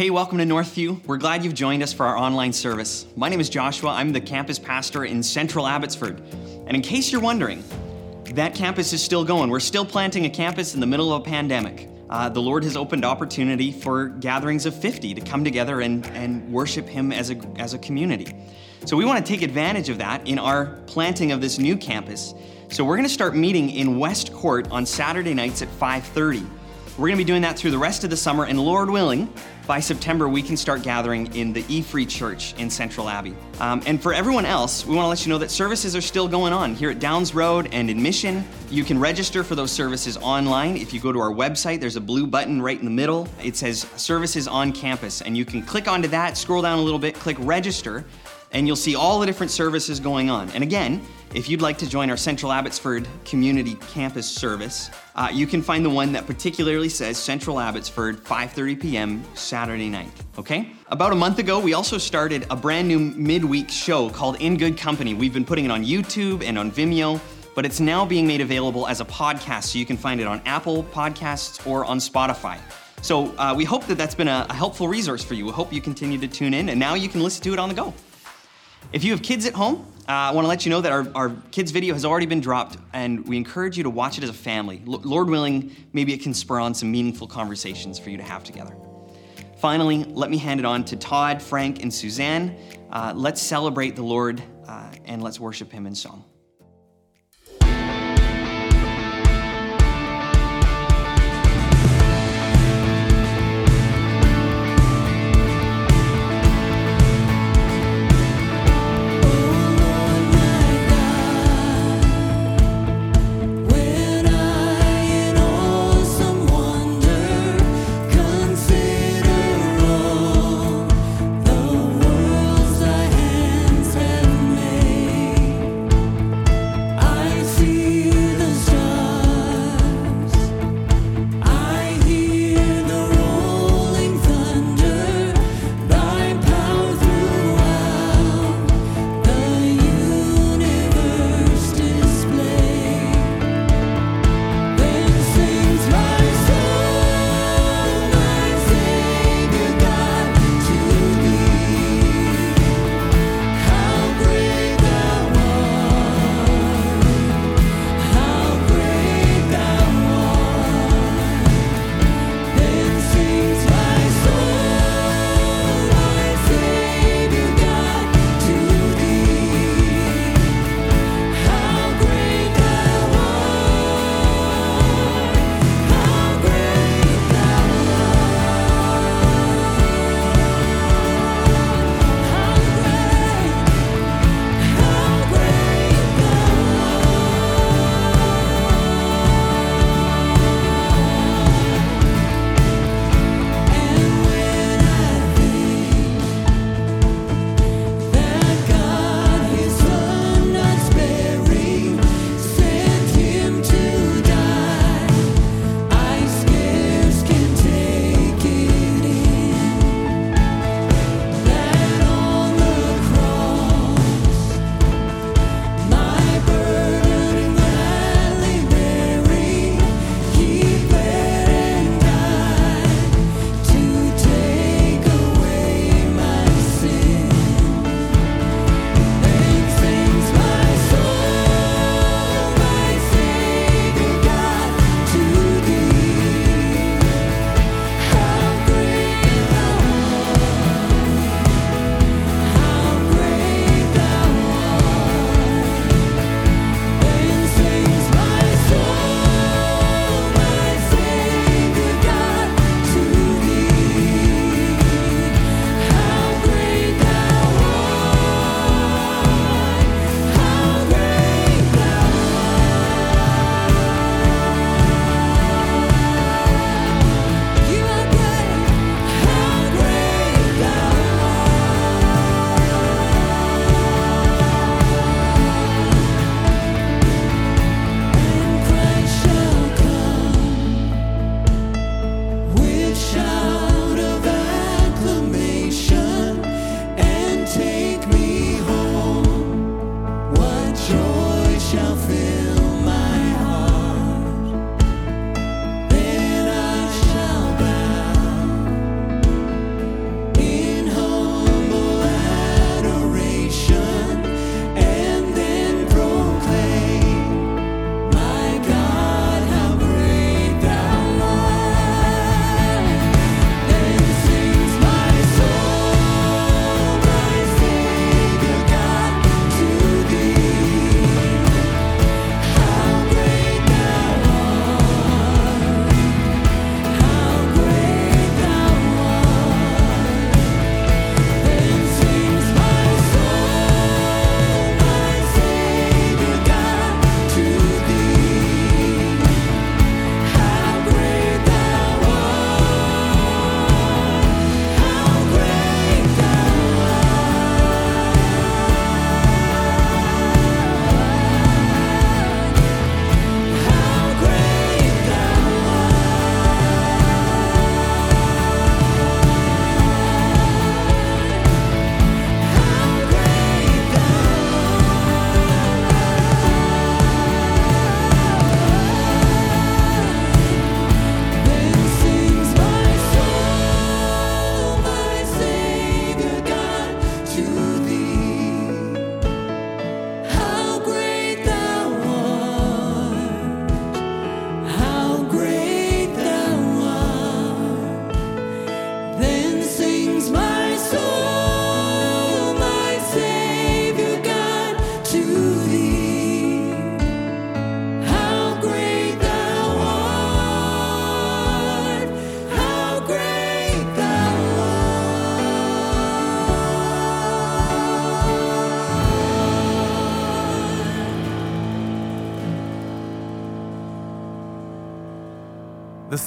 Hey, welcome to Northview. We're glad you've joined us for our online service. My name is Joshua. I'm the campus pastor in Central Abbotsford. And in case you're wondering, that campus is still going. We're still planting a campus in the middle of a pandemic. Uh, the Lord has opened opportunity for gatherings of 50 to come together and, and worship Him as a, as a community. So we want to take advantage of that in our planting of this new campus. So we're going to start meeting in West Court on Saturday nights at 5:30. We're going to be doing that through the rest of the summer, and Lord willing, by September, we can start gathering in the E Free Church in Central Abbey. Um, and for everyone else, we want to let you know that services are still going on here at Downs Road and in Mission. You can register for those services online. If you go to our website, there's a blue button right in the middle. It says Services on Campus, and you can click onto that, scroll down a little bit, click Register, and you'll see all the different services going on. And again, if you'd like to join our Central Abbotsford Community Campus service, uh, you can find the one that particularly says Central Abbotsford, 5:30 p.m. Saturday night. Okay? About a month ago, we also started a brand new midweek show called In Good Company. We've been putting it on YouTube and on Vimeo, but it's now being made available as a podcast, so you can find it on Apple Podcasts or on Spotify. So uh, we hope that that's been a, a helpful resource for you. We hope you continue to tune in, and now you can listen to it on the go. If you have kids at home, uh, I want to let you know that our, our kids' video has already been dropped, and we encourage you to watch it as a family. L- Lord willing, maybe it can spur on some meaningful conversations for you to have together. Finally, let me hand it on to Todd, Frank, and Suzanne. Uh, let's celebrate the Lord uh, and let's worship Him in song.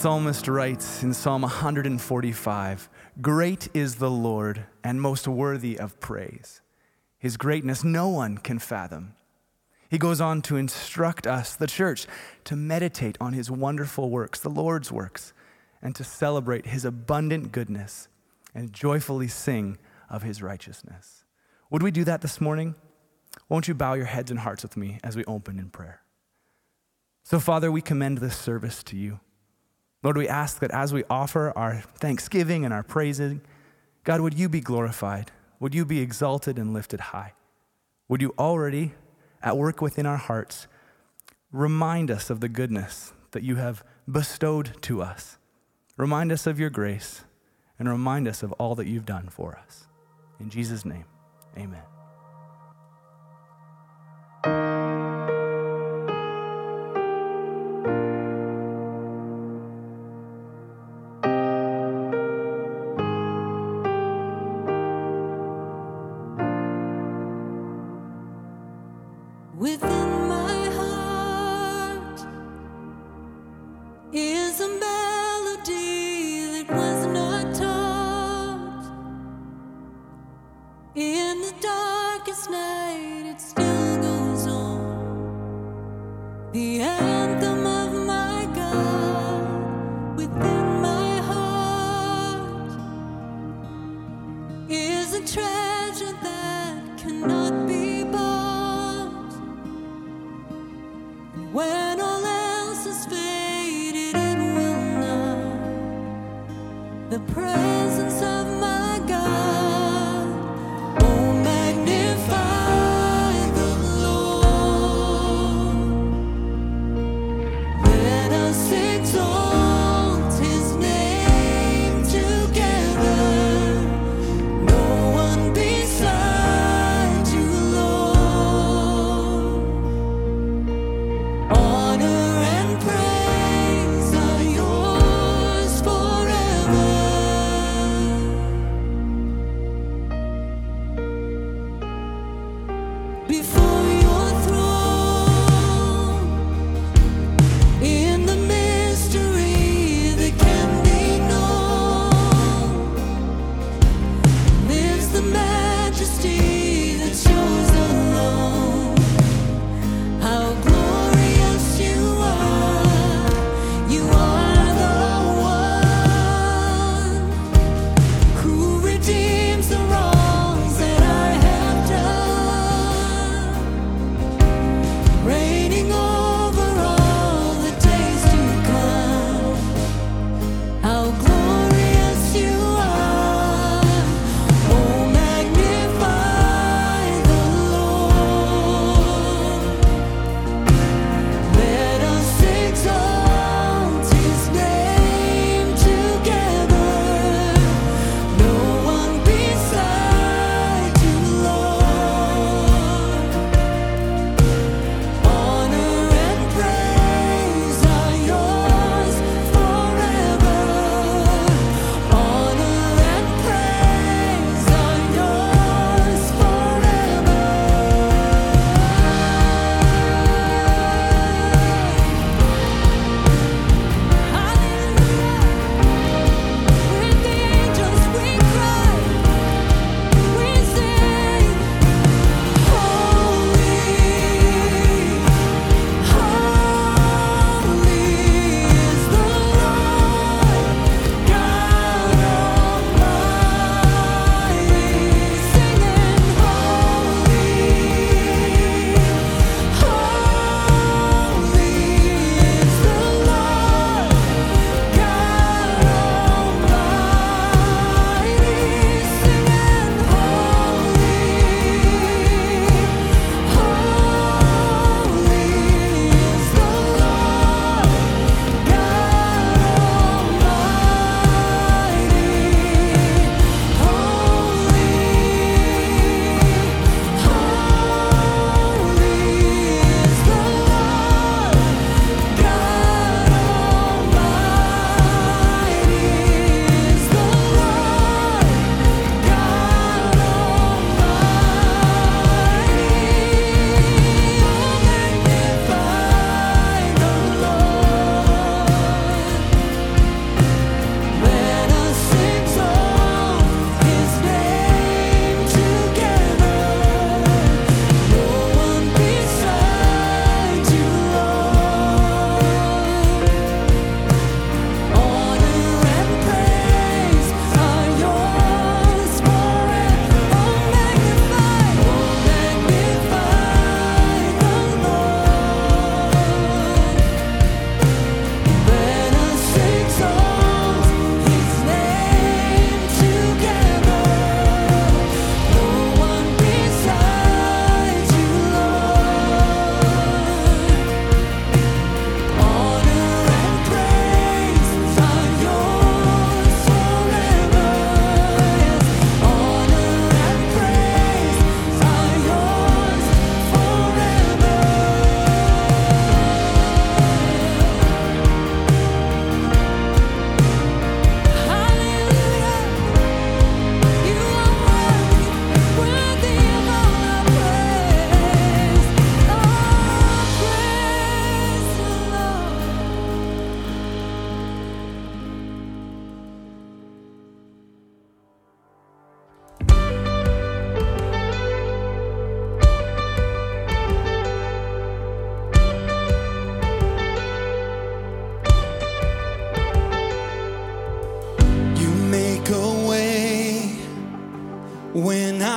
Psalmist writes in Psalm 145 Great is the Lord and most worthy of praise. His greatness no one can fathom. He goes on to instruct us, the church, to meditate on his wonderful works, the Lord's works, and to celebrate his abundant goodness and joyfully sing of his righteousness. Would we do that this morning? Won't you bow your heads and hearts with me as we open in prayer? So, Father, we commend this service to you. Lord, we ask that as we offer our thanksgiving and our praising, God, would you be glorified? Would you be exalted and lifted high? Would you already, at work within our hearts, remind us of the goodness that you have bestowed to us? Remind us of your grace and remind us of all that you've done for us. In Jesus' name, amen.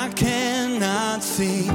I cannot see,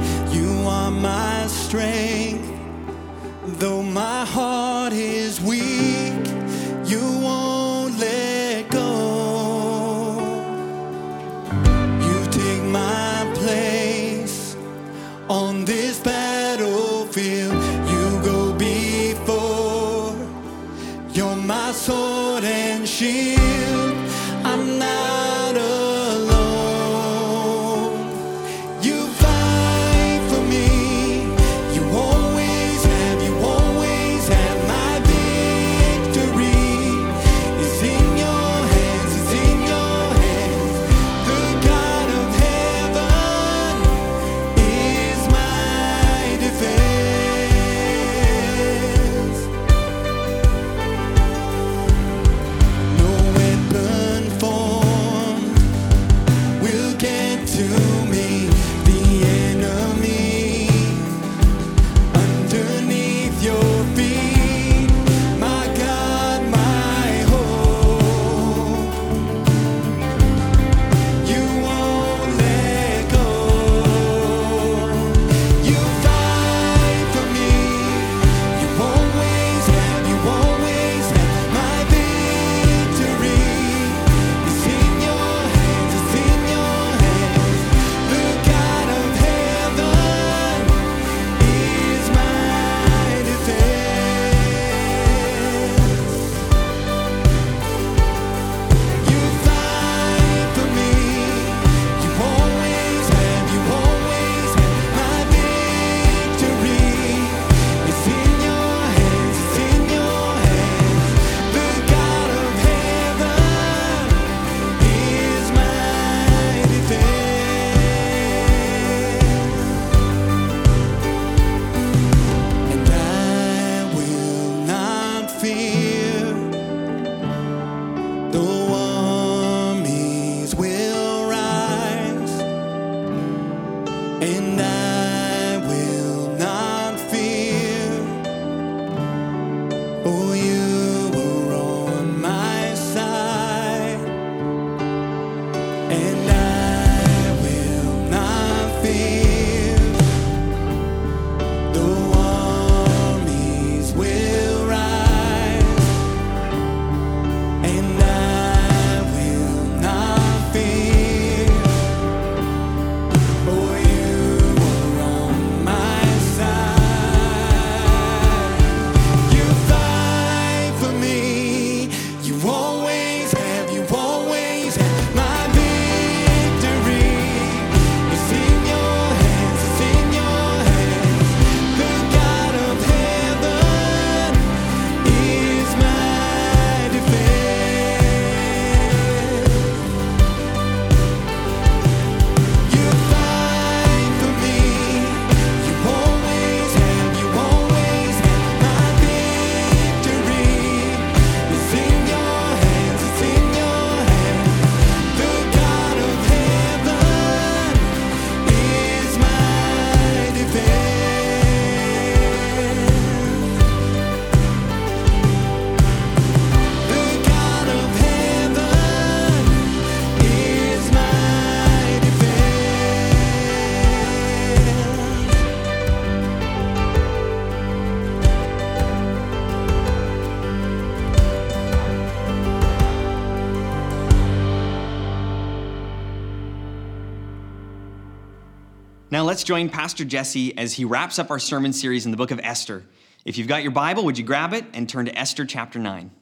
let's join Pastor Jesse as he wraps up our sermon series in the book of Esther. If you've got your Bible, would you grab it and turn to Esther chapter 9?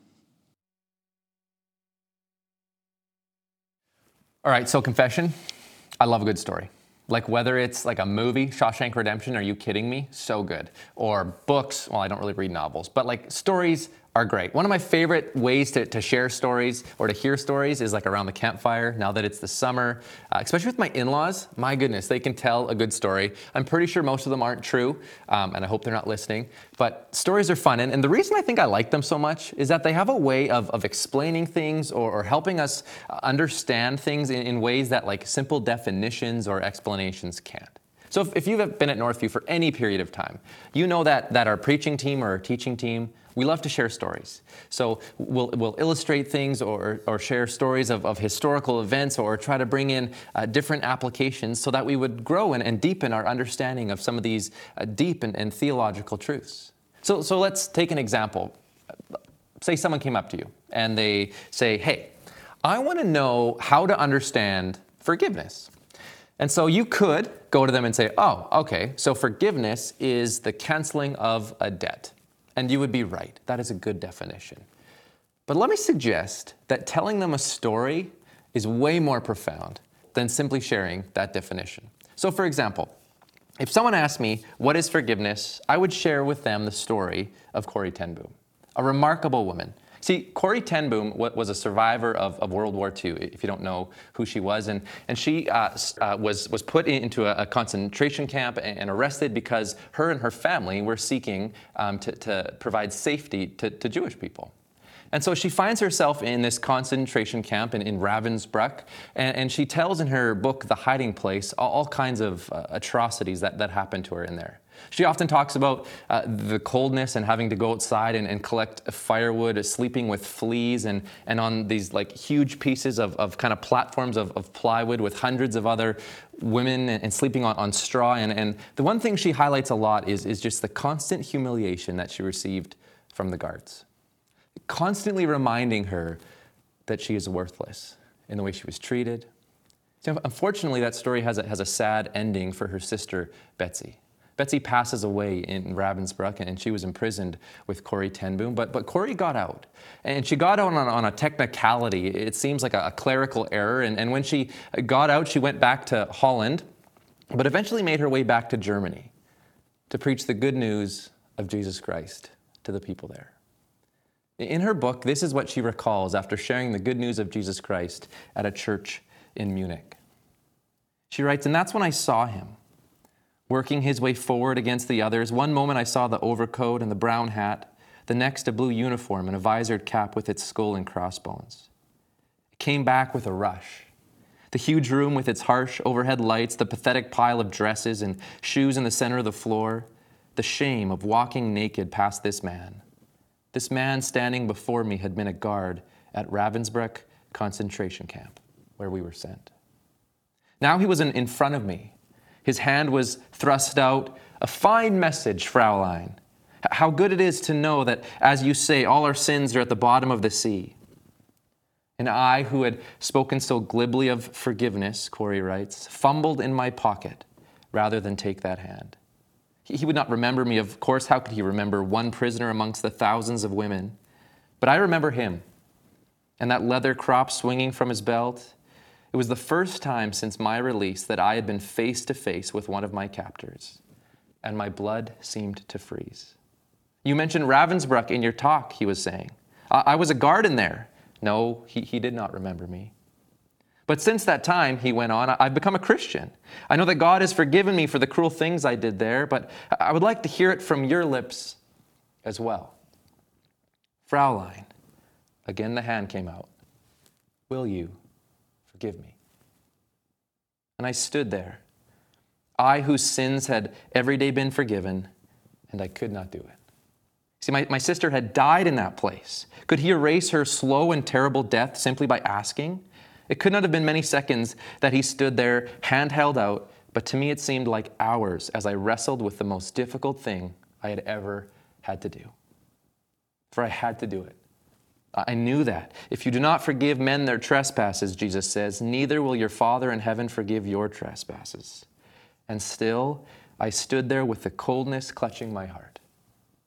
All right, so confession. I love a good story. Like whether it's like a movie, Shawshank Redemption, are you kidding me? So good. Or books, well, I don't really read novels, but like stories are great. One of my favorite ways to, to share stories or to hear stories is like around the campfire now that it's the summer, uh, especially with my in laws. My goodness, they can tell a good story. I'm pretty sure most of them aren't true, um, and I hope they're not listening. But stories are fun. And, and the reason I think I like them so much is that they have a way of, of explaining things or, or helping us uh, understand things in, in ways that like simple definitions or explanations can't. So if, if you've been at Northview for any period of time, you know that, that our preaching team or our teaching team We love to share stories. So we'll, we'll illustrate things or, or share stories of, of historical events or try to bring in uh, different applications so that we would grow and, and deepen our understanding of some of these uh, deep and, and theological truths. So, so let's take an example. Say someone came up to you and they say, Hey, I want to know how to understand forgiveness. And so you could go to them and say, Oh, okay, so forgiveness is the canceling of a debt. And you would be right. That is a good definition. But let me suggest that telling them a story is way more profound than simply sharing that definition. So, for example, if someone asked me, What is forgiveness? I would share with them the story of Corrie Ten a remarkable woman. See, Corrie Ten Boom was a survivor of, of World War II, if you don't know who she was. And, and she uh, uh, was, was put into a, a concentration camp and, and arrested because her and her family were seeking um, to, to provide safety to, to Jewish people. And so she finds herself in this concentration camp in, in Ravensbrück, and, and she tells in her book, The Hiding Place, all, all kinds of uh, atrocities that, that happened to her in there. She often talks about uh, the coldness and having to go outside and, and collect firewood, sleeping with fleas, and, and on these like huge pieces of, of kind of platforms of, of plywood with hundreds of other women and, and sleeping on, on straw. And, and the one thing she highlights a lot is, is just the constant humiliation that she received from the guards constantly reminding her that she is worthless in the way she was treated. So unfortunately, that story has a, has a sad ending for her sister, Betsy. Betsy passes away in Ravensbrück, and she was imprisoned with Corrie Ten Boom. But, but Corrie got out, and she got out on, on a technicality. It seems like a, a clerical error. And, and when she got out, she went back to Holland, but eventually made her way back to Germany to preach the good news of Jesus Christ to the people there. In her book, this is what she recalls after sharing the good news of Jesus Christ at a church in Munich. She writes, And that's when I saw him, working his way forward against the others. One moment I saw the overcoat and the brown hat, the next a blue uniform and a visored cap with its skull and crossbones. It came back with a rush. The huge room with its harsh overhead lights, the pathetic pile of dresses and shoes in the center of the floor, the shame of walking naked past this man. This man standing before me had been a guard at Ravensbrück concentration camp, where we were sent. Now he was in, in front of me. His hand was thrust out. A fine message, Fraulein. How good it is to know that, as you say, all our sins are at the bottom of the sea. And I, who had spoken so glibly of forgiveness, Corrie writes, fumbled in my pocket rather than take that hand. He would not remember me, of course. How could he remember one prisoner amongst the thousands of women? But I remember him and that leather crop swinging from his belt. It was the first time since my release that I had been face to face with one of my captors, and my blood seemed to freeze. You mentioned Ravensbrück in your talk, he was saying. I, I was a guard in there. No, he, he did not remember me. But since that time, he went on, I've become a Christian. I know that God has forgiven me for the cruel things I did there, but I I would like to hear it from your lips as well. Fraulein, again the hand came out. Will you forgive me? And I stood there, I whose sins had every day been forgiven, and I could not do it. See, my, my sister had died in that place. Could he erase her slow and terrible death simply by asking? It could not have been many seconds that he stood there, hand held out, but to me it seemed like hours as I wrestled with the most difficult thing I had ever had to do. For I had to do it. I knew that. If you do not forgive men their trespasses, Jesus says, neither will your Father in heaven forgive your trespasses. And still, I stood there with the coldness clutching my heart.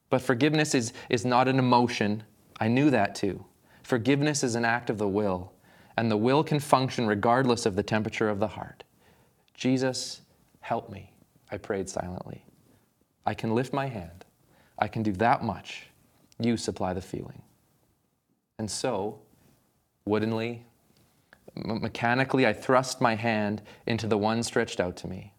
But forgiveness is, is not an emotion. I knew that too. Forgiveness is an act of the will, and the will can function regardless of the temperature of the heart. Jesus, help me, I prayed silently. I can lift my hand. I can do that much. You supply the feeling. And so, woodenly, mechanically, I thrust my hand into the one stretched out to me.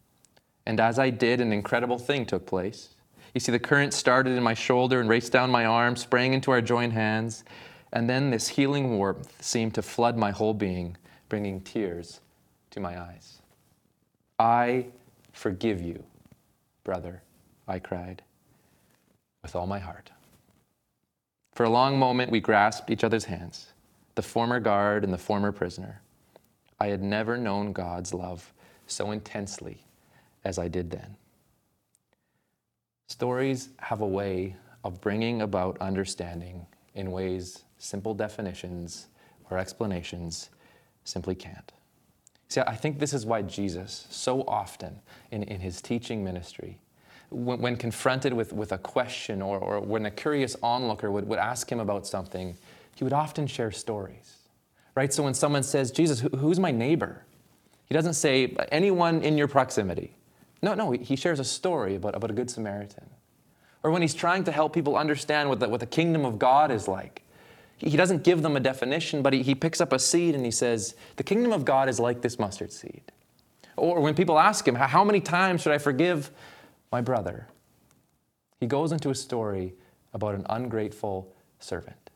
And as I did, an incredible thing took place. You see, the current started in my shoulder and raced down my arm, sprang into our joined hands, and then this healing warmth seemed to flood my whole being, bringing tears to my eyes. I forgive you, brother, I cried, with all my heart. For a long moment, we grasped each other's hands, the former guard and the former prisoner. I had never known God's love so intensely as I did then. Stories have a way of bringing about understanding in ways simple definitions or explanations simply can't. See, I think this is why Jesus, so often in, in his teaching ministry, when, when confronted with, with a question or, or when a curious onlooker would, would ask him about something, he would often share stories. Right? So when someone says, Jesus, who, who's my neighbor? He doesn't say, anyone in your proximity. No, no, he shares a story about, about a good Samaritan. Or when he's trying to help people understand what the, what the kingdom of God is like, he doesn't give them a definition, but he, he picks up a seed and he says, The kingdom of God is like this mustard seed. Or when people ask him, How many times should I forgive my brother? He goes into a story about an ungrateful servant.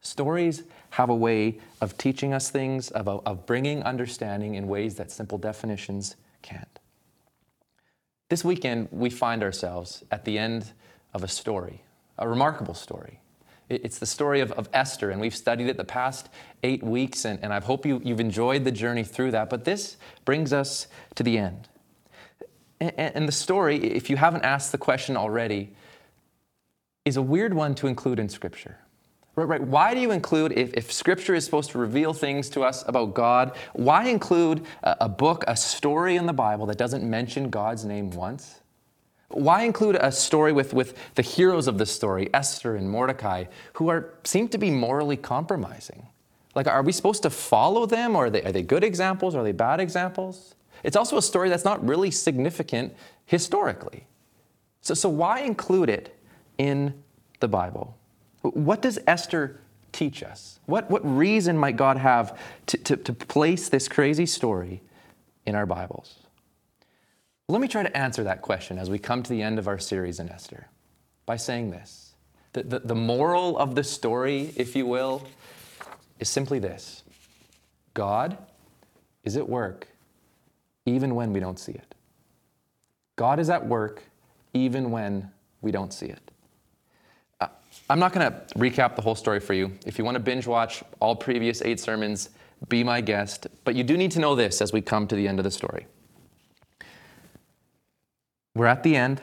Stories have a way of teaching us things, of, of bringing understanding in ways that simple definitions can't. This weekend, we find ourselves at the end of a story, a remarkable story. It's the story of, of Esther, and we've studied it the past eight weeks, and, and I hope you, you've enjoyed the journey through that. But this brings us to the end. And, the story, if you haven't asked the question already, is a weird one to include in Scripture. Right, right. Why do you include, if, if Scripture is supposed to reveal things to us about God, why include a, a book, a story in the Bible that doesn't mention God's name once? Why include a story with, with the heroes of the story, Esther and Mordecai, who are, seem to be morally compromising? Like, are we supposed to follow them, or are they, are they good examples, or are they bad examples? It's also a story that's not really significant historically. So, so why include it in the Bible? What does Esther teach us? What, what reason might God have to, to, to place this crazy story in our Bibles? Let me try to answer that question as we come to the end of our series in Esther by saying this. The, the, the moral of the story, if you will, is simply this God is at work even when we don't see it. God is at work even when we don't see it. Uh, I'm not going to recap the whole story for you. If you want to binge watch all previous eight sermons, be my guest. But you do need to know this as we come to the end of the story. We're at the end.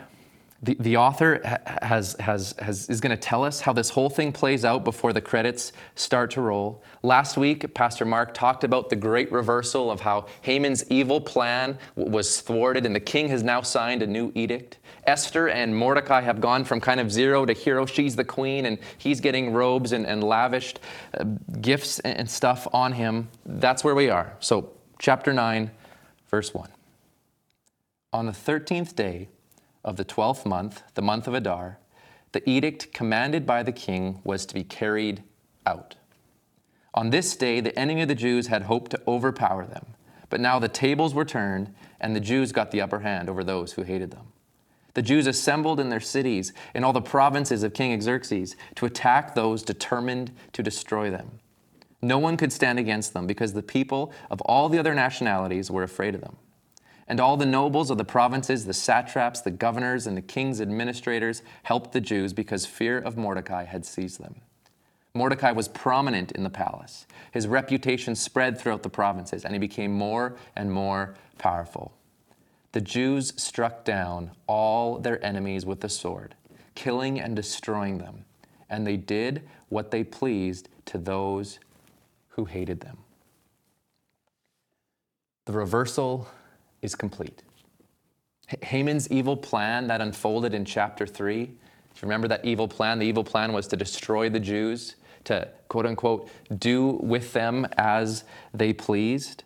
The, the author has, has, has, is going to tell us how this whole thing plays out before the credits start to roll. Last week, Pastor Mark talked about the great reversal of how Haman's evil plan was thwarted and the king has now signed a new edict. Esther and Mordecai have gone from kind of zero to hero. She's the queen and he's getting robes and, and lavished uh, gifts and stuff on him. That's where we are. So, chapter 9, verse 1. On the 13th day of the 12th month, the month of Adar, the edict commanded by the king was to be carried out. On this day, the enemy of the Jews had hoped to overpower them, but now the tables were turned, and the Jews got the upper hand over those who hated them. The Jews assembled in their cities in all the provinces of King Xerxes to attack those determined to destroy them. No one could stand against them because the people of all the other nationalities were afraid of them. And all the nobles of the provinces, the satraps, the governors, and the king's administrators helped the Jews because fear of Mordecai had seized them. Mordecai was prominent in the palace. His reputation spread throughout the provinces, and he became more and more powerful. The Jews struck down all their enemies with the sword, killing and destroying them, and they did what they pleased to those who hated them. The reversal is complete. Haman's evil plan that unfolded in chapter 3, if you remember that evil plan, the evil plan was to destroy the Jews, to quote unquote do with them as they pleased.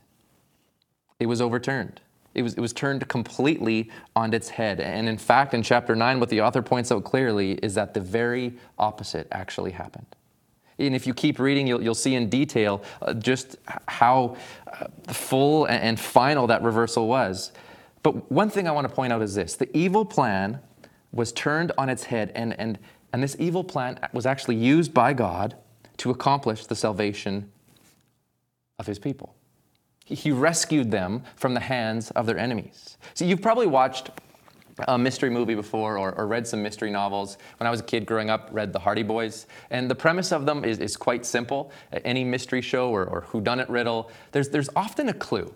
It was overturned. It was, it was turned completely on its head. And in fact, in chapter 9, what the author points out clearly is that the very opposite actually happened. And if you keep reading, you'll, you'll see in detail uh, just how uh, full and, and final that reversal was. But one thing I want to point out is this the evil plan was turned on its head, and, and, and this evil plan was actually used by God to accomplish the salvation of his people. He rescued them from the hands of their enemies. So you've probably watched a mystery movie before or, or, read some mystery novels. When I was a kid growing up, read The Hardy Boys. And the premise of them is, is quite simple. Any mystery show or, or whodunit riddle, there's, there's often a clue.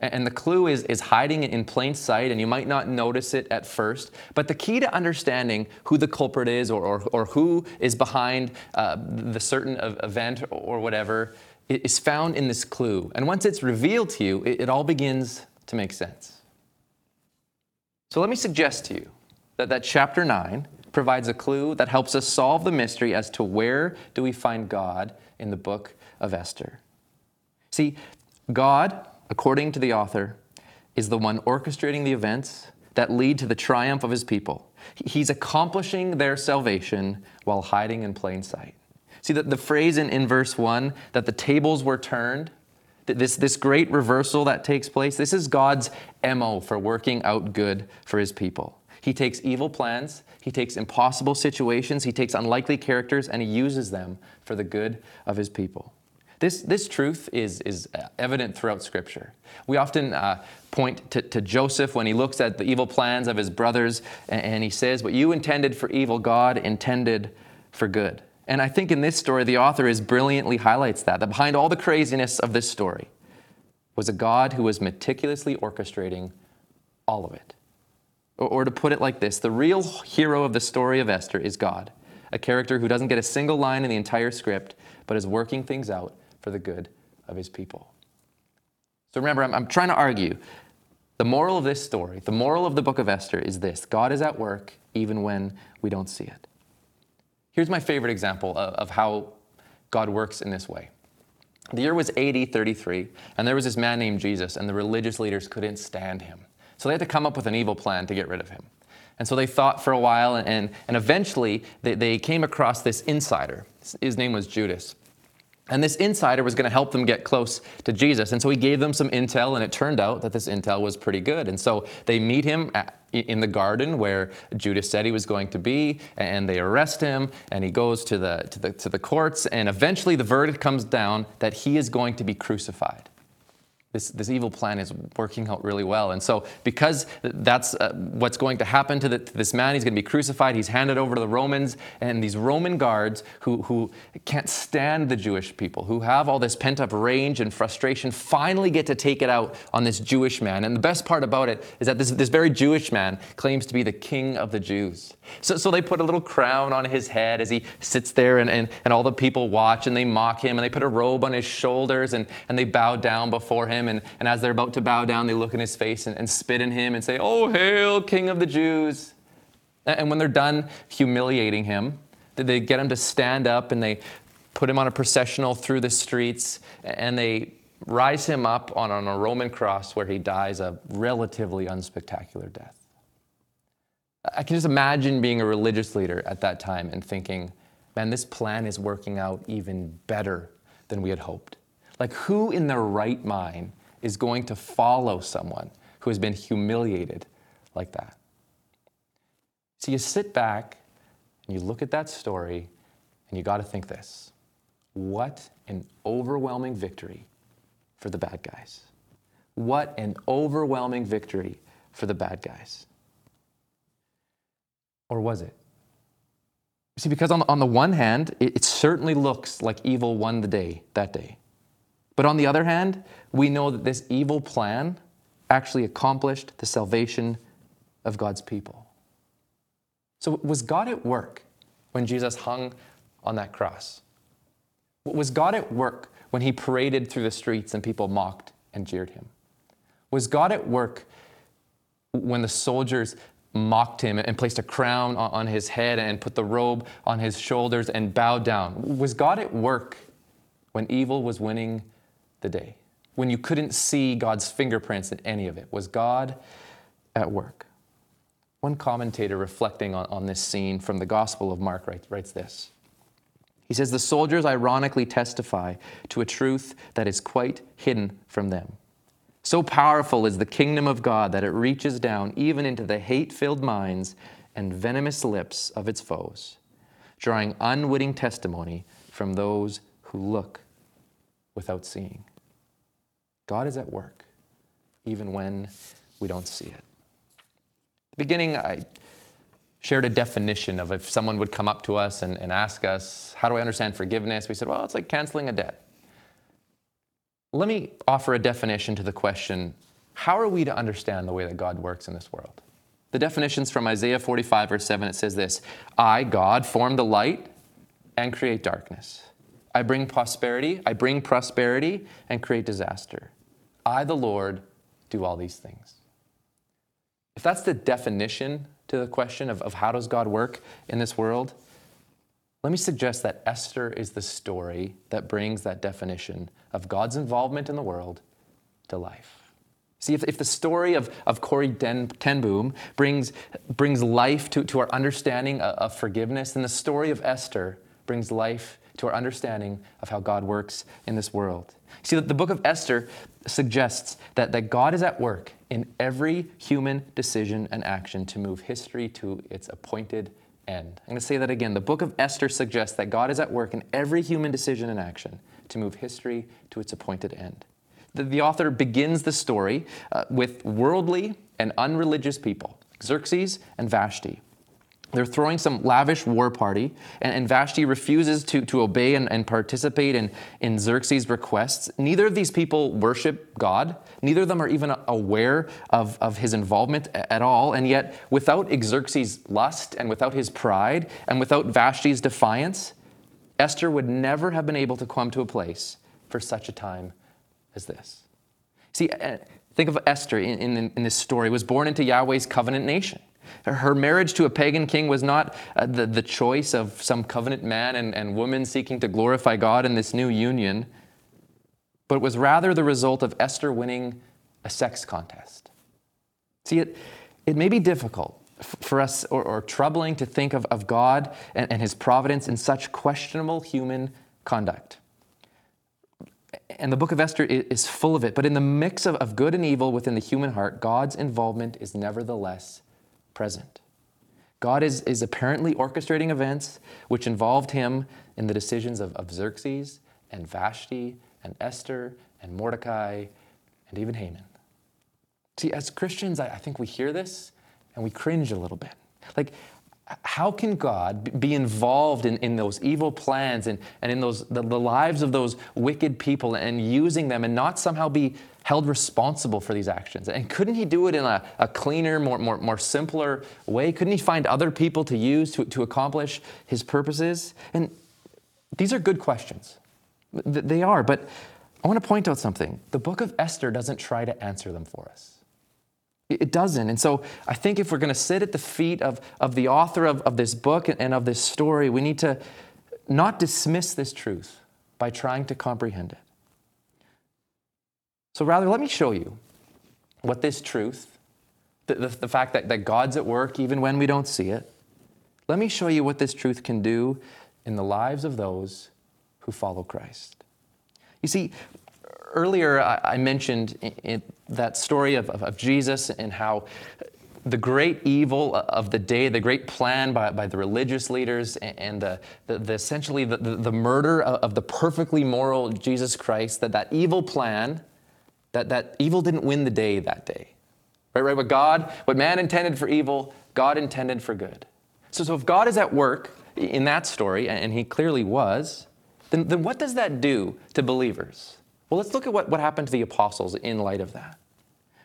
And the clue is, is hiding in plain sight, and you might not notice it at first. But the key to understanding who the culprit is or, or, or who is behind uh, the certain event or whatever is found in this clue. And once it's revealed to you, it, it all begins to make sense. So let me suggest to you that, that chapter 9 provides a clue that helps us solve the mystery as to where do we find God in the book of Esther. See, God, according to the author, is the one orchestrating the events that lead to the triumph of his people. He's accomplishing their salvation while hiding in plain sight. See, the, the phrase in, in verse 1 that the tables were turned this, this great reversal that takes place, this is God's MO for working out good for his people. He takes evil plans, he takes impossible situations, he takes unlikely characters, and he uses them for the good of his people. This, this truth is, is evident throughout Scripture. We often uh, point to, to, Joseph when he looks at the evil plans of his brothers, and, and he says, What you intended for evil, God intended for good. And I think in this story, the author is brilliantly highlights that, that behind all the craziness of this story was a God who was meticulously orchestrating all of it. Or, or to put it like this, the real hero of the story of Esther is God, a character who doesn't get a single line in the entire script, but is working things out for the good of his people. So remember, I'm, I'm trying to argue the moral of this story, the moral of the book of Esther is this God is at work even when we don't see it. Here's my favorite example of, of how God works in this way. The year was AD 33, and there was this man named Jesus, and the religious leaders couldn't stand him. So they had to come up with an evil plan to get rid of him. And so they thought for a while, and, and eventually they, they came across this insider. His name was Judas. And this insider was going to help them get close to Jesus. And so he gave them some intel, and it turned out that this intel was pretty good. And so they meet him in the garden where Judas said he was going to be, and they arrest him, and he goes to the, to the, to the courts, and eventually the verdict comes down that he is going to be crucified this, this evil plan is working out really well. And so, because that's uh, what's going to happen to, the, to, this man, he's going to be crucified, he's handed over to the Romans, and these Roman guards who, who can't stand the Jewish people, who have all this pent up rage and frustration, finally get to take it out on this Jewish man. And the best part about it is that this, this very Jewish man claims to be the king of the Jews. So, so they put a little crown on his head as he sits there, and, and, and all the people watch and they mock him, and they put a robe on his shoulders and, and they bow down before him him. And, and as they're about to bow down, they look in his face and, and spit in him and say, Oh, hail, King of the Jews. And when they're done humiliating him, they get him to stand up and they put him on a processional through the streets and they rise him up on, on a Roman cross where he dies a relatively unspectacular death. I can just imagine being a religious leader at that time and thinking, man, this plan is working out even better than we had hoped. Like, who in their right mind is going to follow someone who has been humiliated like that? So you sit back and you look at that story and you got to think this what an overwhelming victory for the bad guys. What an overwhelming victory for the bad guys. Or was it? See, because on on the one hand, it, it certainly looks like evil won the day that day. But on the other hand, we know that this evil plan actually accomplished the salvation of God's people. So, was God at work when Jesus hung on that cross? Was God at work when he paraded through the streets and people mocked and jeered him? Was God at work when the soldiers mocked him and placed a crown on his head and put the robe on his shoulders and bowed down? Was God at work when evil was winning the day, when you couldn't see God's fingerprints in any of it? Was God at work? One commentator reflecting on, on this scene from the Gospel of Mark writes, writes this. He says, The soldiers ironically testify to a truth that is quite hidden from them. So powerful is the kingdom of God that it reaches down even into the hate filled minds and venomous lips of its foes, drawing unwitting testimony from those who look without seeing. God is at work, even when we don't see it. At the beginning, I shared a definition of if someone would come up to us and, and ask us, How do I understand forgiveness? We said, Well, it's like canceling a debt. Let me offer a definition to the question How are we to understand the way that God works in this world? The definition's from Isaiah 45, verse 7. It says this I, God, form the light and create darkness. I bring prosperity, I bring prosperity and create disaster. I, the Lord, do all these things. If that's the definition to the question of, of how does God work in this world, let me suggest that Esther is the story that brings that definition of God's involvement in the world to life. See, if, if the story of, of Corrie Den, Ten Boom brings, brings life to, to our understanding of, of forgiveness, then the story of Esther brings life to our understanding of how God works in this world. See, that the book of Esther suggests that, that God is at work in every human decision and action to move history to its appointed end. I'm going to say that again. The book of Esther suggests that God is at work in every human decision and action to move history to its appointed end. The, the author begins the story uh, with worldly and unreligious people, Xerxes and Vashti. They're throwing some lavish war party, and, and Vashti refuses to, to obey and, and participate in, in Xerxes' requests. Neither of these people worship God. Neither of them are even aware of, of his involvement at all. And yet, without Xerxes' lust and without his pride and without Vashti's defiance, Esther would never have been able to come to a place for such a time as this. See, uh, think of Esther in, in, in this story, was born into Yahweh's covenant nation. Her marriage to a pagan king was not uh, the, the choice of some covenant man and, and woman seeking to glorify God in this new union, but was rather the result of Esther winning a sex contest. See, it, it may be difficult for us or, or troubling to think of, of God and, and his providence in such questionable human conduct. And the book of Esther is full of it. But in the mix of, of good and evil within the human heart, God's involvement is nevertheless present. God is, is apparently orchestrating events which involved him in the decisions of, of Xerxes and Vashti and Esther and Mordecai and even Haman. See, as Christians, I, I think we hear this and we cringe a little bit. Like, how can God be involved in, in those evil plans and, and in those, the, the lives of those wicked people and using them and not somehow be held responsible for these actions? And couldn't he do it in a, a cleaner, more, more, more simpler way? Couldn't he find other people to use to, to accomplish his purposes? And these are good questions. They are, but I want to point out something. The book of Esther doesn't try to answer them for us. It doesn't. And so I think if we're going to sit at the feet of, of the author of, of this book and of this story, we need to not dismiss this truth by trying to comprehend it. So rather, let me show you what this truth, the, the, the, fact that, that God's at work even when we don't see it, let me show you what this truth can do in the lives of those who follow Christ. You see, earlier I, I mentioned in, in that story of, of, of Jesus and how the great evil of the day, the great plan by, by the religious leaders, and, the, the, the, essentially the, the, murder of, of, the perfectly moral Jesus Christ, that that evil plan that, that evil didn't win the day that day. Right, right? What God, what man intended for evil, God intended for good. So, so if God is at work in that story, and he clearly was, then, then what does that do to believers? Well, let's look at what, what happened to the apostles in light of that.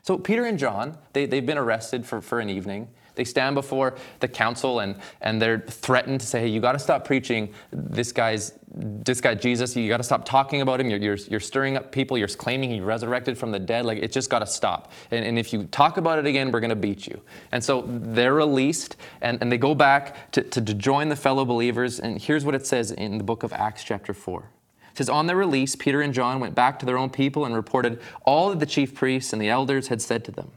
So Peter and John, they, they've been arrested for, for an evening. They stand before the council and, and they're threatened to say, hey, you got to stop preaching this guy's this guy Jesus. You got to stop talking about him. You're, you're, you're, stirring up people. You're claiming he resurrected from the dead. Like it's just got to stop. And, and, if you talk about it again, we're going to beat you. And so they're released and, and they go back to, to, to join the fellow believers. And here's what it says in the book of Acts, chapter 4. It says, On their release, Peter and John went back to their own people and reported all that the chief priests and the elders had said to them.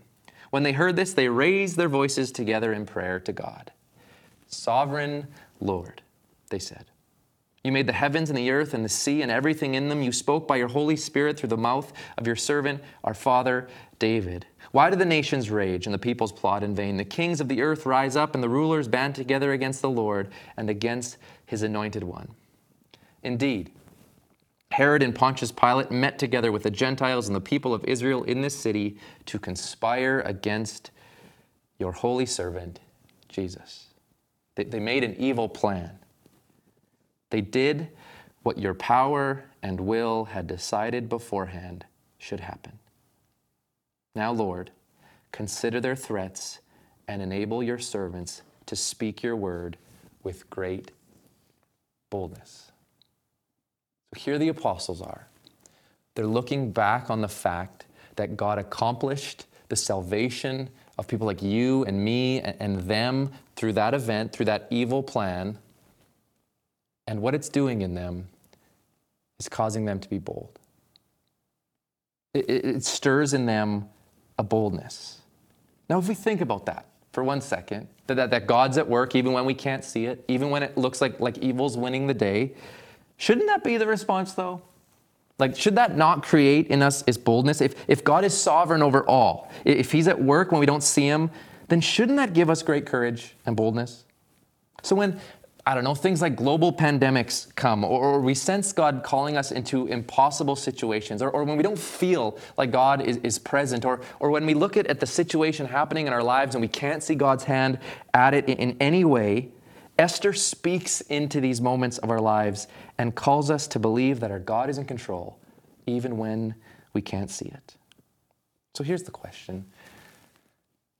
When they heard this, they raised their voices together in prayer to God. Sovereign Lord, they said. You made the heavens and the earth and the sea and everything in them. You spoke by your Holy Spirit through the mouth of your servant, our father David. Why do the nations rage and the peoples plot in vain? The kings of the earth rise up and the rulers band together against the Lord and against his anointed one. Indeed, Herod and Pontius Pilate met together with the Gentiles and the people of Israel in this city to conspire against your holy servant, Jesus. They, made an evil plan. They did what your power and will had decided beforehand should happen. Now, Lord, consider their threats and enable your servants to speak your word with great boldness. So here the apostles are. They're looking back on the fact that God accomplished the salvation of people like you and me and them through that event, through that evil plan. And what it's doing in them is causing them to be bold. It, it, it stirs in them a boldness. Now, if we think about that for one second, that, that, that God's at work even when we can't see it, even when it looks like, like evil's winning the day, shouldn't that be the response though? Like, should that not create in us is boldness? If, if God is sovereign over all, if He's at work when we don't see Him, then shouldn't that give us great courage and boldness? So when, I don't know, things like global pandemics come, or, or we sense God calling us into impossible situations, or, or when we don't feel like God is, is present, or, or when we look at, at the situation happening in our lives and we can't see God's hand at it in, in any way, Esther speaks into these moments of our lives and calls us to believe that our God is in control, even when we can't see it. So here's the question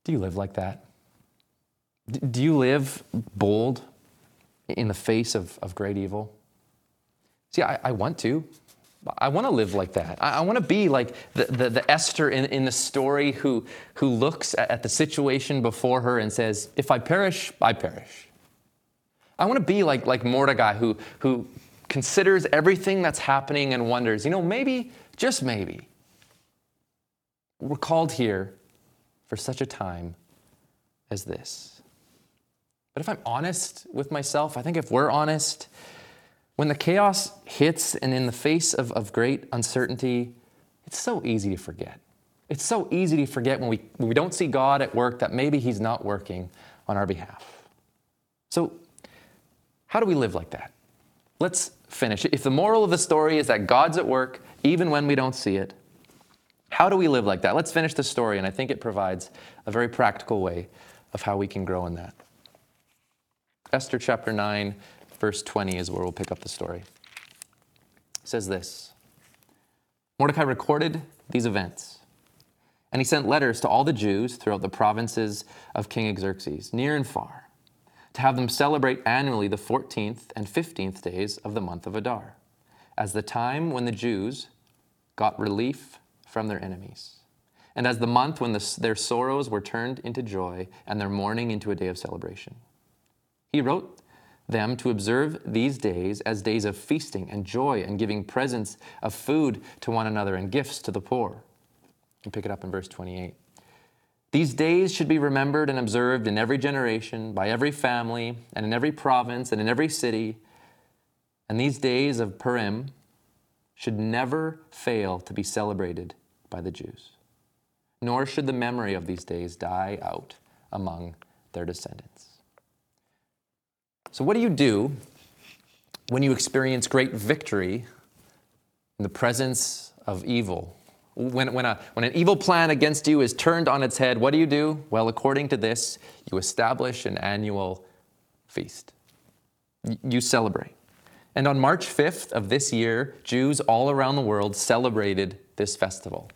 Do you live like that? D- Do you live bold in the face of, of great evil? See, I, I want to. I want to live like that. I, I want to be like the, the, the Esther in, in the story who, who looks at, at the situation before her and says, If I perish, I perish. I want to be like, like Mordecai, who, who considers everything that's happening and wonders, you know, maybe, just maybe, we're called here for such a time as this. But if I'm honest with myself, I think if we're honest, when the chaos hits and in the face of, of great uncertainty, it's so easy to forget. It's so easy to forget when we, when we don't see God at work that maybe He's not working on our behalf. So, how do we live like that? Let's finish. If the moral of the story is that God's at work even when we don't see it, how do we live like that? Let's finish the story, and I think it provides a very practical way of how we can grow in that. Esther chapter 9, verse 20 is where we'll pick up the story. It says this Mordecai recorded these events, and he sent letters to all the Jews throughout the provinces of King Xerxes, near and far, to have them celebrate annually the 14th and 15th days of the month of Adar, as the time when the Jews got relief from their enemies, and as the month when the, their sorrows were turned into joy and their mourning into a day of celebration. He wrote them to observe these days as days of feasting and joy and giving presents of food to one another and gifts to the poor. And pick it up in verse 28. These days should be remembered and observed in every generation, by every family, and in every province, and in every city. And these days of Purim should never fail to be celebrated by the Jews. Nor should the memory of these days die out among their descendants. So, what do you do when you experience great victory in the presence of evil? When, when, a, when an evil plan against you is turned on its head, what do you do? Well, according to this, you establish an annual feast. You celebrate. And on March 5th of this year, Jews all around the world celebrated this festival,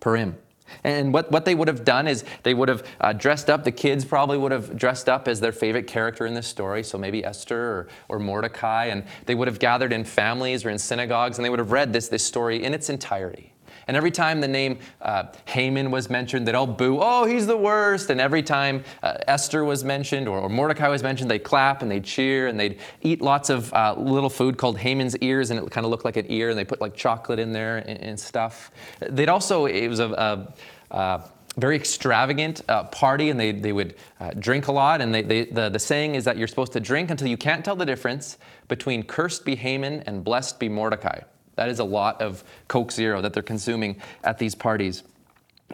Purim. And what, what they would have done is they would have uh, dressed up, the kids probably would have dressed up as their favorite character in this story, so maybe Esther or, or Mordecai, and they would have gathered in families or in synagogues, and they would have read this, this story in its entirety. And every time the name uh, Haman was mentioned, they'd all boo, oh, he's the worst. And every time uh, Esther was mentioned or, or, Mordecai was mentioned, they'd clap and they'd cheer and they'd eat lots of uh, little food called Haman's ears, and it kind of looked like an ear, and they put like chocolate in there and, and stuff. They'd also, it was a, a, a very extravagant uh, party, and they, they would uh, drink a lot. And they, they, the, the saying is that you're supposed to drink until you can't tell the difference between cursed be Haman and blessed be Mordecai. That is a lot of Coke Zero that they're consuming at these parties.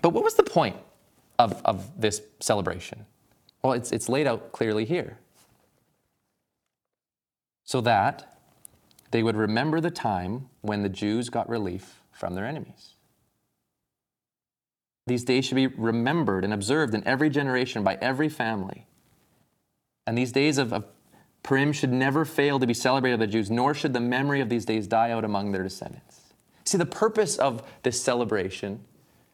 But what was the point of, of this celebration? Well, it's, it's laid out clearly here. So that they would remember the time when the Jews got relief from their enemies. These days should be remembered and observed in every generation by every family. And these days of, of Purim should never fail to be celebrated by the Jews, nor should the memory of these days die out among their descendants. See, the purpose of this celebration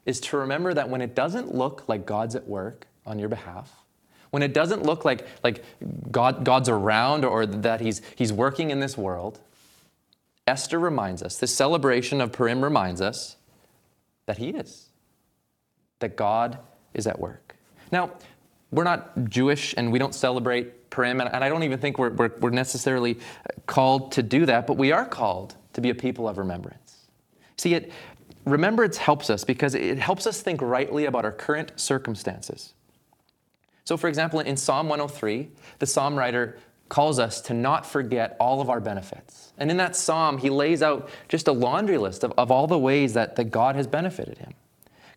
is to remember that when it doesn't look like God's at work on your behalf, when it doesn't look like, like God, God's around or that he's, he's working in this world, Esther reminds us, this celebration of Purim reminds us that He is, that God is at work. Now, we're not Jewish and we don't celebrate And, and I don't even think we're, we're, we're necessarily uh, called to do that, but we are called to be a people of remembrance. See, it, remembrance helps us because it helps us think rightly about our current circumstances. So, for example, in Psalm 103, the psalm writer calls us to not forget all of our benefits. And in that psalm, he lays out just a laundry list of, of all the ways that, that God has benefited him.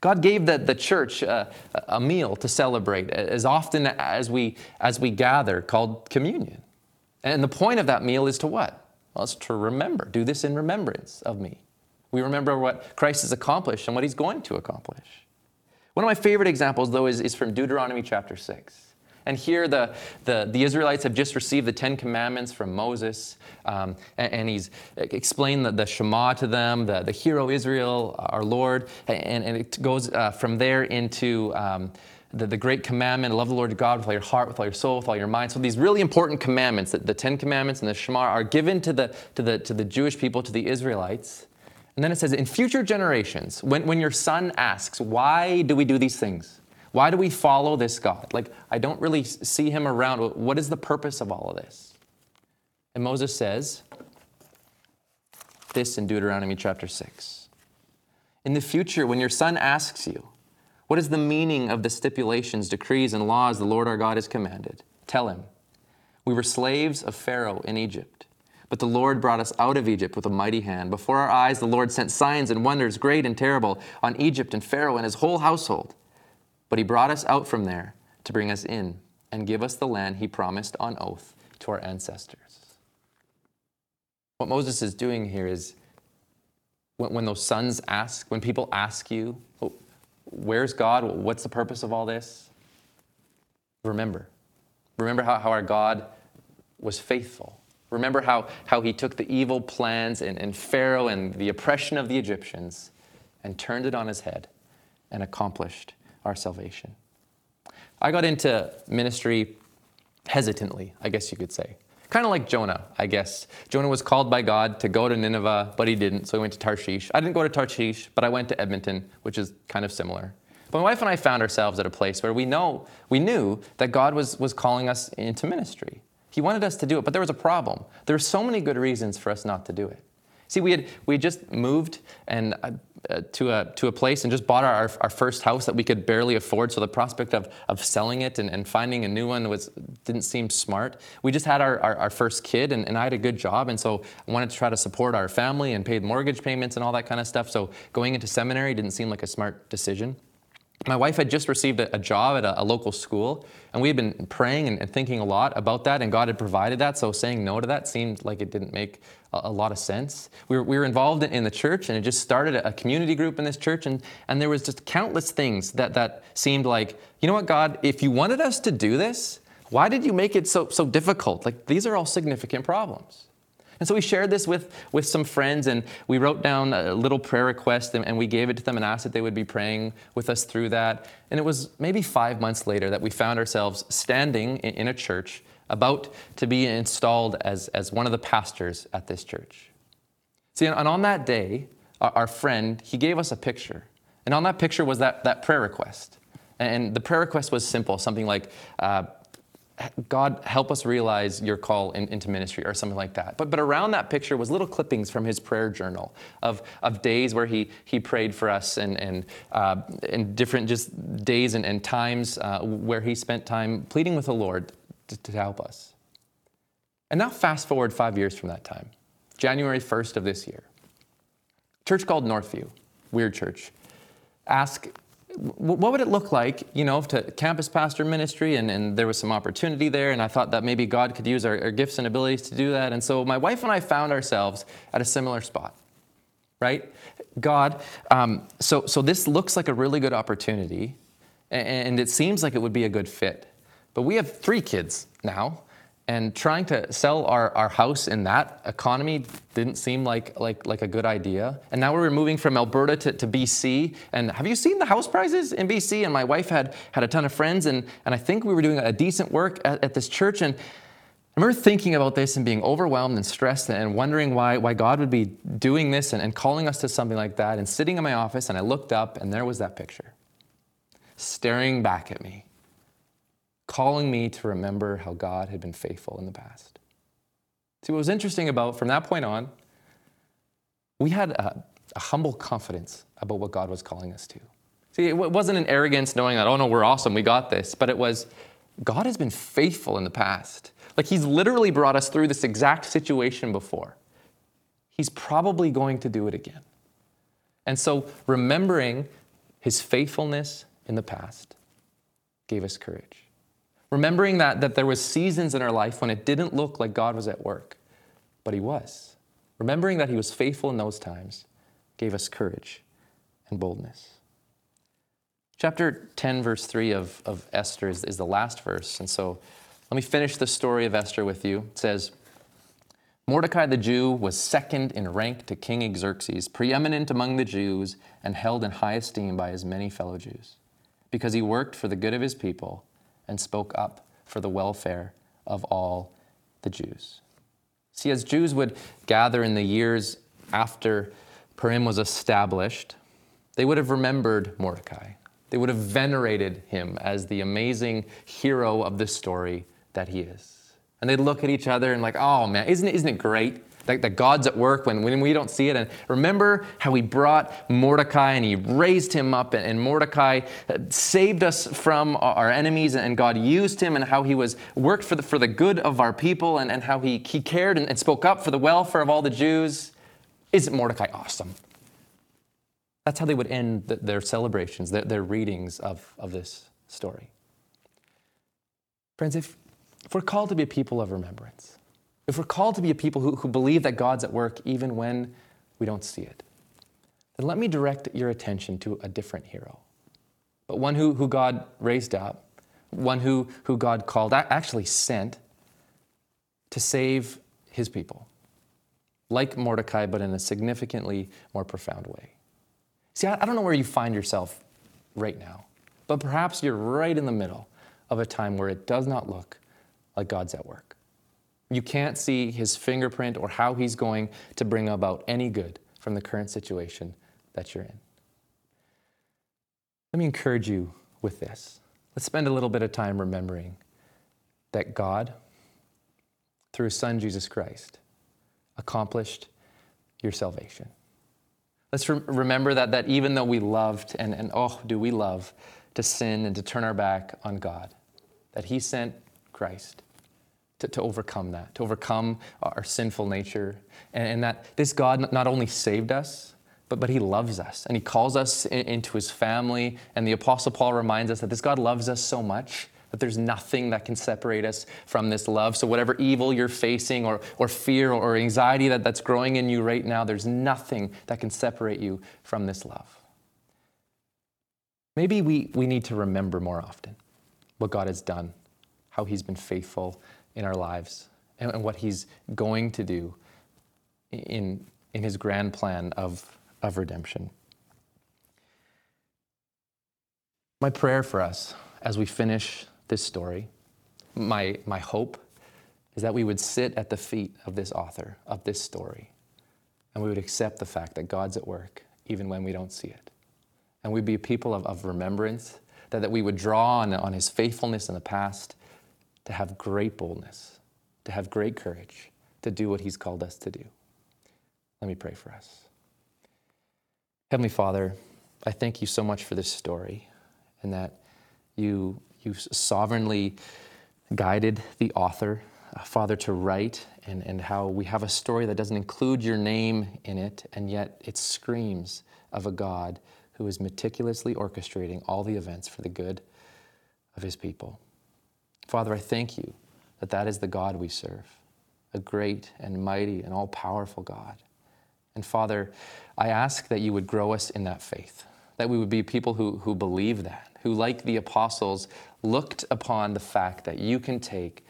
God gave the, the church uh, a meal to celebrate as often as we, as we gather called communion. And the point of that meal is to what? Well, it's to remember. Do this in remembrance of me. We remember what Christ has accomplished and what he's going to accomplish. One of my favorite examples, though, is, is from Deuteronomy chapter 6. And here the, the, the, Israelites have just received the Ten Commandments from Moses, um, and, and, he's explained the, the Shema to them, the, the Hear O Israel, our Lord, and, and it goes uh, from there into um, the, the great commandment love the Lord your God with all your heart, with all your soul, with all your mind. So these really important commandments, the, the Ten Commandments and the Shema, are given to the, to, the, to the Jewish people, to the Israelites. And then it says, in future generations, when, when your son asks, why do we do these things? Why do we follow this God? Like, I don't really see him around. What is the purpose of all of this? And Moses says this in Deuteronomy chapter 6. In the future, when your son asks you, What is the meaning of the stipulations, decrees, and laws the Lord our God has commanded? Tell him, We were slaves of Pharaoh in Egypt. But the Lord brought us out of Egypt with a mighty hand. Before our eyes, the Lord sent signs and wonders, great and terrible, on Egypt and Pharaoh and his whole household. But he brought us out from there to bring us in and give us the land he promised on oath to our ancestors. What Moses is doing here is when, when those sons ask, when people ask you, oh, where's God? What's the purpose of all this? Remember. Remember how, how our God was faithful. Remember how, how he took the evil plans and, and Pharaoh and the oppression of the Egyptians and turned it on his head and accomplished our salvation. I got into ministry hesitantly, I guess you could say. Kind of like Jonah, I guess. Jonah was called by God to go to Nineveh, but he didn't, so he went to Tarshish. I didn't go to Tarshish, but I went to Edmonton, which is kind of similar. But my wife and I found ourselves at a place where we know, we knew that God was, was calling us into ministry. He wanted us to do it, but there was a problem. There were so many good reasons for us not to do it. See, we had we had just moved and uh, uh, to a to a place and just bought our, our first house that we could barely afford. So the prospect of of selling it and, and finding a new one was didn't seem smart. We just had our, our, our first kid and, and I had a good job and so I wanted to try to support our family and paid mortgage payments and all that kind of stuff. So going into seminary didn't seem like a smart decision my wife had just received a, a job at a, a, local school, and we had been praying and, and, thinking a lot about that, and God had provided that. So saying no to that seemed like it didn't make a, a lot of sense. We were, we were involved in, in, the church, and it just started a, community group in this church, and, and there was just countless things that, that seemed like, you know what, God, if you wanted us to do this, why did you make it so, so difficult? Like, these are all significant problems. And so we shared this with, with some friends and we wrote down a little prayer request and, and, we gave it to them and asked that they would be praying with us through that. And it was maybe five months later that we found ourselves standing in, in a church about to be installed as, as one of the pastors at this church. See, and on that day, our, friend, he gave us a picture. And on that picture was that, that prayer request. And the prayer request was simple, something like, uh, God, help us realize your call in, into ministry or something like that. But, but around that picture was little clippings from his prayer journal of, of days where he, he prayed for us and, and, uh, and different just days and, and times uh, where he spent time pleading with the Lord to, to help us. And now, fast forward five years from that time, January 1st of this year. Church called Northview, weird church. Ask what would it look like, you know, to campus pastor ministry? And, and there was some opportunity there, and I thought that maybe God could use our, our, gifts and abilities to do that. And so my wife and I found ourselves at a similar spot. right? God, um, so, so this looks like a really good opportunity, a- and it seems like it would be a good fit. But we have three kids now, and trying to sell our, our house in that economy didn't seem like, like, like a good idea. And now we're moving from Alberta to, to BC. And have you seen the house prices in BC? And my wife had, had a ton of friends, and, and I think we were doing a decent work at, at this church. And I remember thinking about this and being overwhelmed and stressed and wondering why, why God would be doing this and, and calling us to something like that. And sitting in my office, and I looked up, and there was that picture staring back at me calling me to remember how God had been faithful in the past. See, what was interesting about from that point on, we had a, a humble confidence about what God was calling us to. See, it wasn't an arrogance knowing that, oh no, we're awesome, we got this, but it was, God has been faithful in the past. Like He's literally brought us through this exact situation before. He's probably going to do it again. And so, remembering His faithfulness in the past gave us courage. Remembering that, that there was seasons in our life when it didn't look like God was at work, but he was. Remembering that he was faithful in those times gave us courage and boldness. Chapter 10, verse 3 of, of Esther is, is the last verse. And so let me finish the story of Esther with you. It says, Mordecai the Jew was second in rank to King Xerxes, preeminent among the Jews, and held in high esteem by his many fellow Jews, because he worked for the good of his people and spoke up for the welfare of all the Jews. See, as Jews would gather in the years after Purim was established, they would have remembered Mordecai. They would have venerated him as the amazing hero of the story that he is. And they'd look at each other and like, oh man, isn't it, isn't it great that, that God's at work when, when we don't see it? And remember how he brought Mordecai and he raised him up, and, and Mordecai uh, saved us from our enemies, and God used him, and how he was worked for the, for the good of our people, and, and how he, he cared and, and spoke up for the welfare of all the Jews. Isn't Mordecai awesome? That's how they would end th- their celebrations, their, their readings of, of this story. Friends, if, if we're called to be a people of remembrance, if we're called to be a people who, who believe that God's at work even when we don't see it, then let me direct your attention to a different hero, but one who, who God raised up, one who, who God called, actually sent to save his people, like Mordecai, but in a significantly more profound way. See, I, I don't know where you find yourself right now, but perhaps you're right in the middle of a time where it does not look like God's at work. You can't see his fingerprint or how he's going to bring about any good from the current situation that you're in. Let me encourage you with this. Let's spend a little bit of time remembering that God, through his son Jesus Christ, accomplished your salvation. Let's re- remember that, that even though we loved, and, and oh, do we love to sin and to turn our back on God, that he sent Christ to, to overcome that, to overcome our sinful nature, and, and that this God not only saved us, but, but he loves us and he calls us in, into his family. And the Apostle Paul reminds us that this God loves us so much that there's nothing that can separate us from this love. So, whatever evil you're facing, or, or fear, or anxiety that, that's growing in you right now, there's nothing that can separate you from this love. Maybe we, we need to remember more often what God has done, how He's been faithful in our lives, and, and what He's going to do in, in His grand plan of, of redemption. My prayer for us as we finish this story, my, my hope is that we would sit at the feet of this author of this story and we would accept the fact that God's at work even when we don't see it. And we'd be a people of, of remembrance, that, that we would draw on, on his faithfulness in the past to have great boldness, to have great courage, to do what he's called us to do. Let me pray for us. Heavenly Father, I thank you so much for this story and that you, you sovereignly guided the author, uh, Father, to write and, and how we have a story that doesn't include your name in it, and yet it screams of a God who is meticulously orchestrating all the events for the good of his people. Father, I thank you that that is the God we serve, a great and mighty and all powerful God. And Father, I ask that you would grow us in that faith, that we would be people who, who believe that, who, like the apostles, looked upon the fact that you can take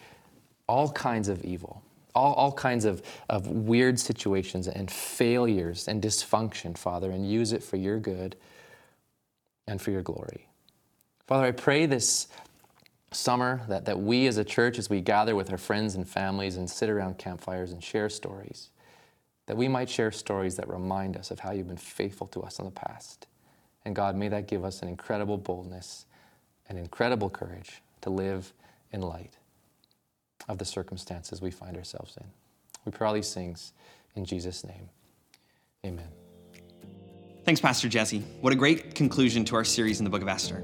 all kinds of evil, all, all kinds of, of weird situations and failures and dysfunction, Father, and use it for your good and for your glory. Father, I pray this summer that, that we as a church, as we gather with our friends and families and sit around campfires and share stories, that we might share stories that remind us of how you've been faithful to us in the past. And God, may that give us an incredible boldness and incredible courage to live in light of the circumstances we find ourselves in. We pray all these things in Jesus' name. Amen. Thanks, Pastor Jesse. What a great conclusion to our series in the book of Esther.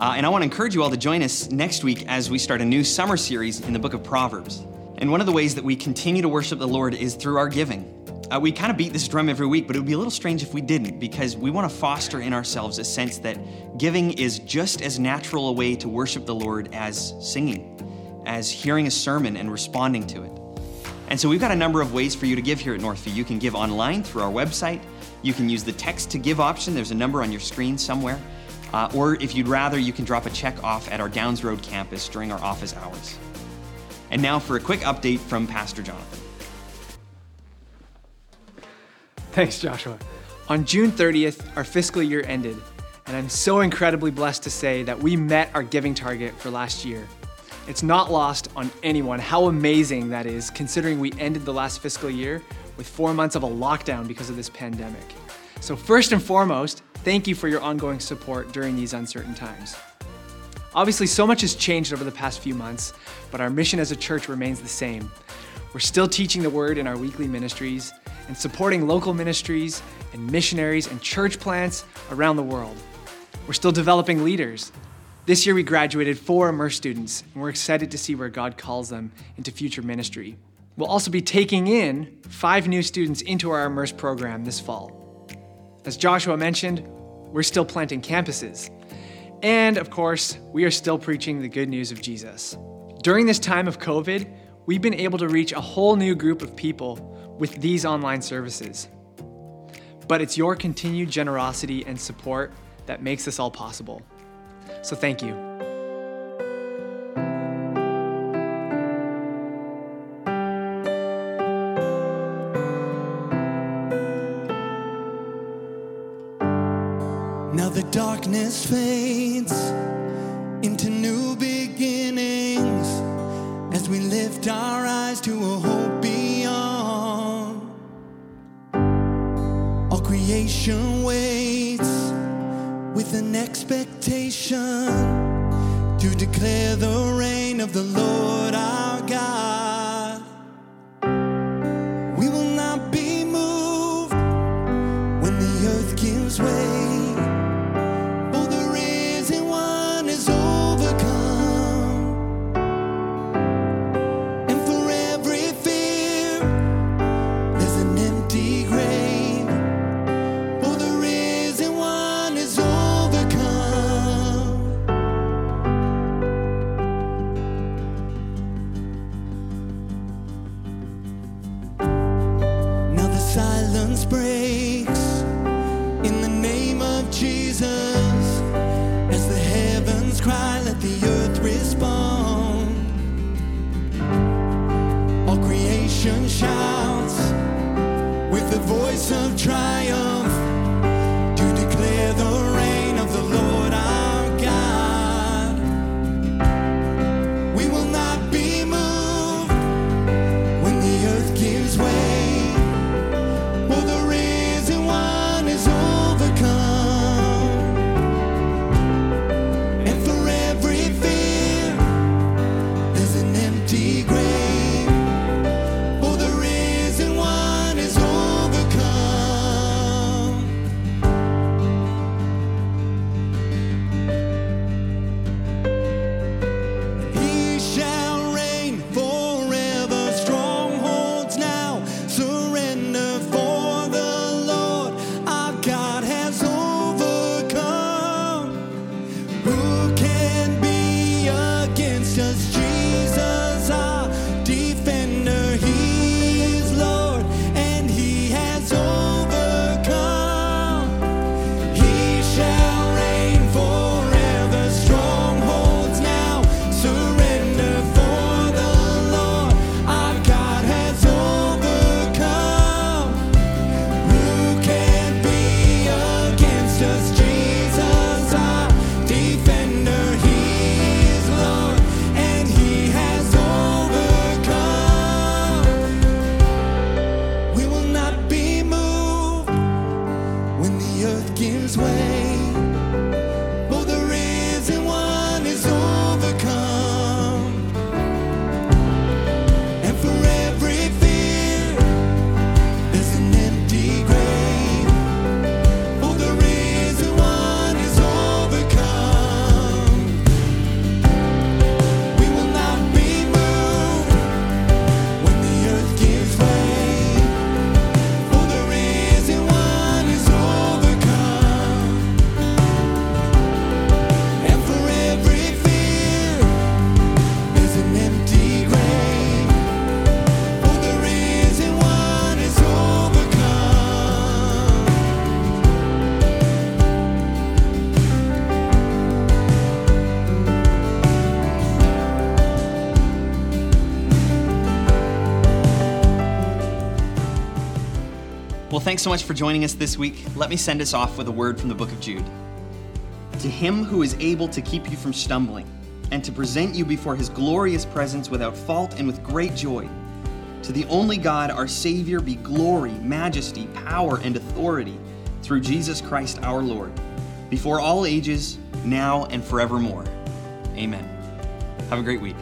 Uh, and I want to encourage you all to join us next week as we start a new summer series in the book of Proverbs. And one of the ways that we continue to worship the Lord is through our giving. Uh, we kind of beat this drum every week, but it would be a little strange if we didn't because we want to foster in ourselves a sense that giving is just as natural a way to worship the Lord as singing, as hearing a sermon and responding to it. And so we've got a number of ways for you to give here at Northview. You can give online through our website. You can use the text to give option. There's a number on your screen somewhere. Uh, or if you'd rather, you can drop a check off at our Downes Road campus during our office hours. And now for a quick update from Pastor Jonathan. Thanks, Joshua. On June 30th, our fiscal year ended, and I'm so incredibly blessed to say that we met our giving target for last year. It's not lost on anyone how amazing that is, considering we ended the last fiscal year with four months of a lockdown because of this pandemic. So, first and foremost, thank you for your ongoing support during these uncertain times. Obviously, so much has changed over the past few months, but our mission as a church remains the same. We're still teaching the word in our weekly ministries and supporting local ministries and missionaries and church plants around the world. We're still developing leaders. This year we graduated four Immerse students, and we're excited to see where God calls them into future ministry. We'll also be taking in five new students into our Immerse program this fall. As Joshua mentioned, we're still planting campuses. And of course, we are still preaching the good news of Jesus. During this time of COVID, we've been able to reach a whole new group of people with these online services. But it's your continued generosity and support that makes this all possible. So thank you. Darkness fades thanks so much for joining us this week. Let me send us off with a word from the book of Jude. To him who is able to keep you from stumbling and to present you before his glorious presence without fault and with great joy. To the only God, our Savior, be glory, majesty, power, and authority through Jesus Christ our Lord, before all ages, now and forevermore. Amen. Have a great week.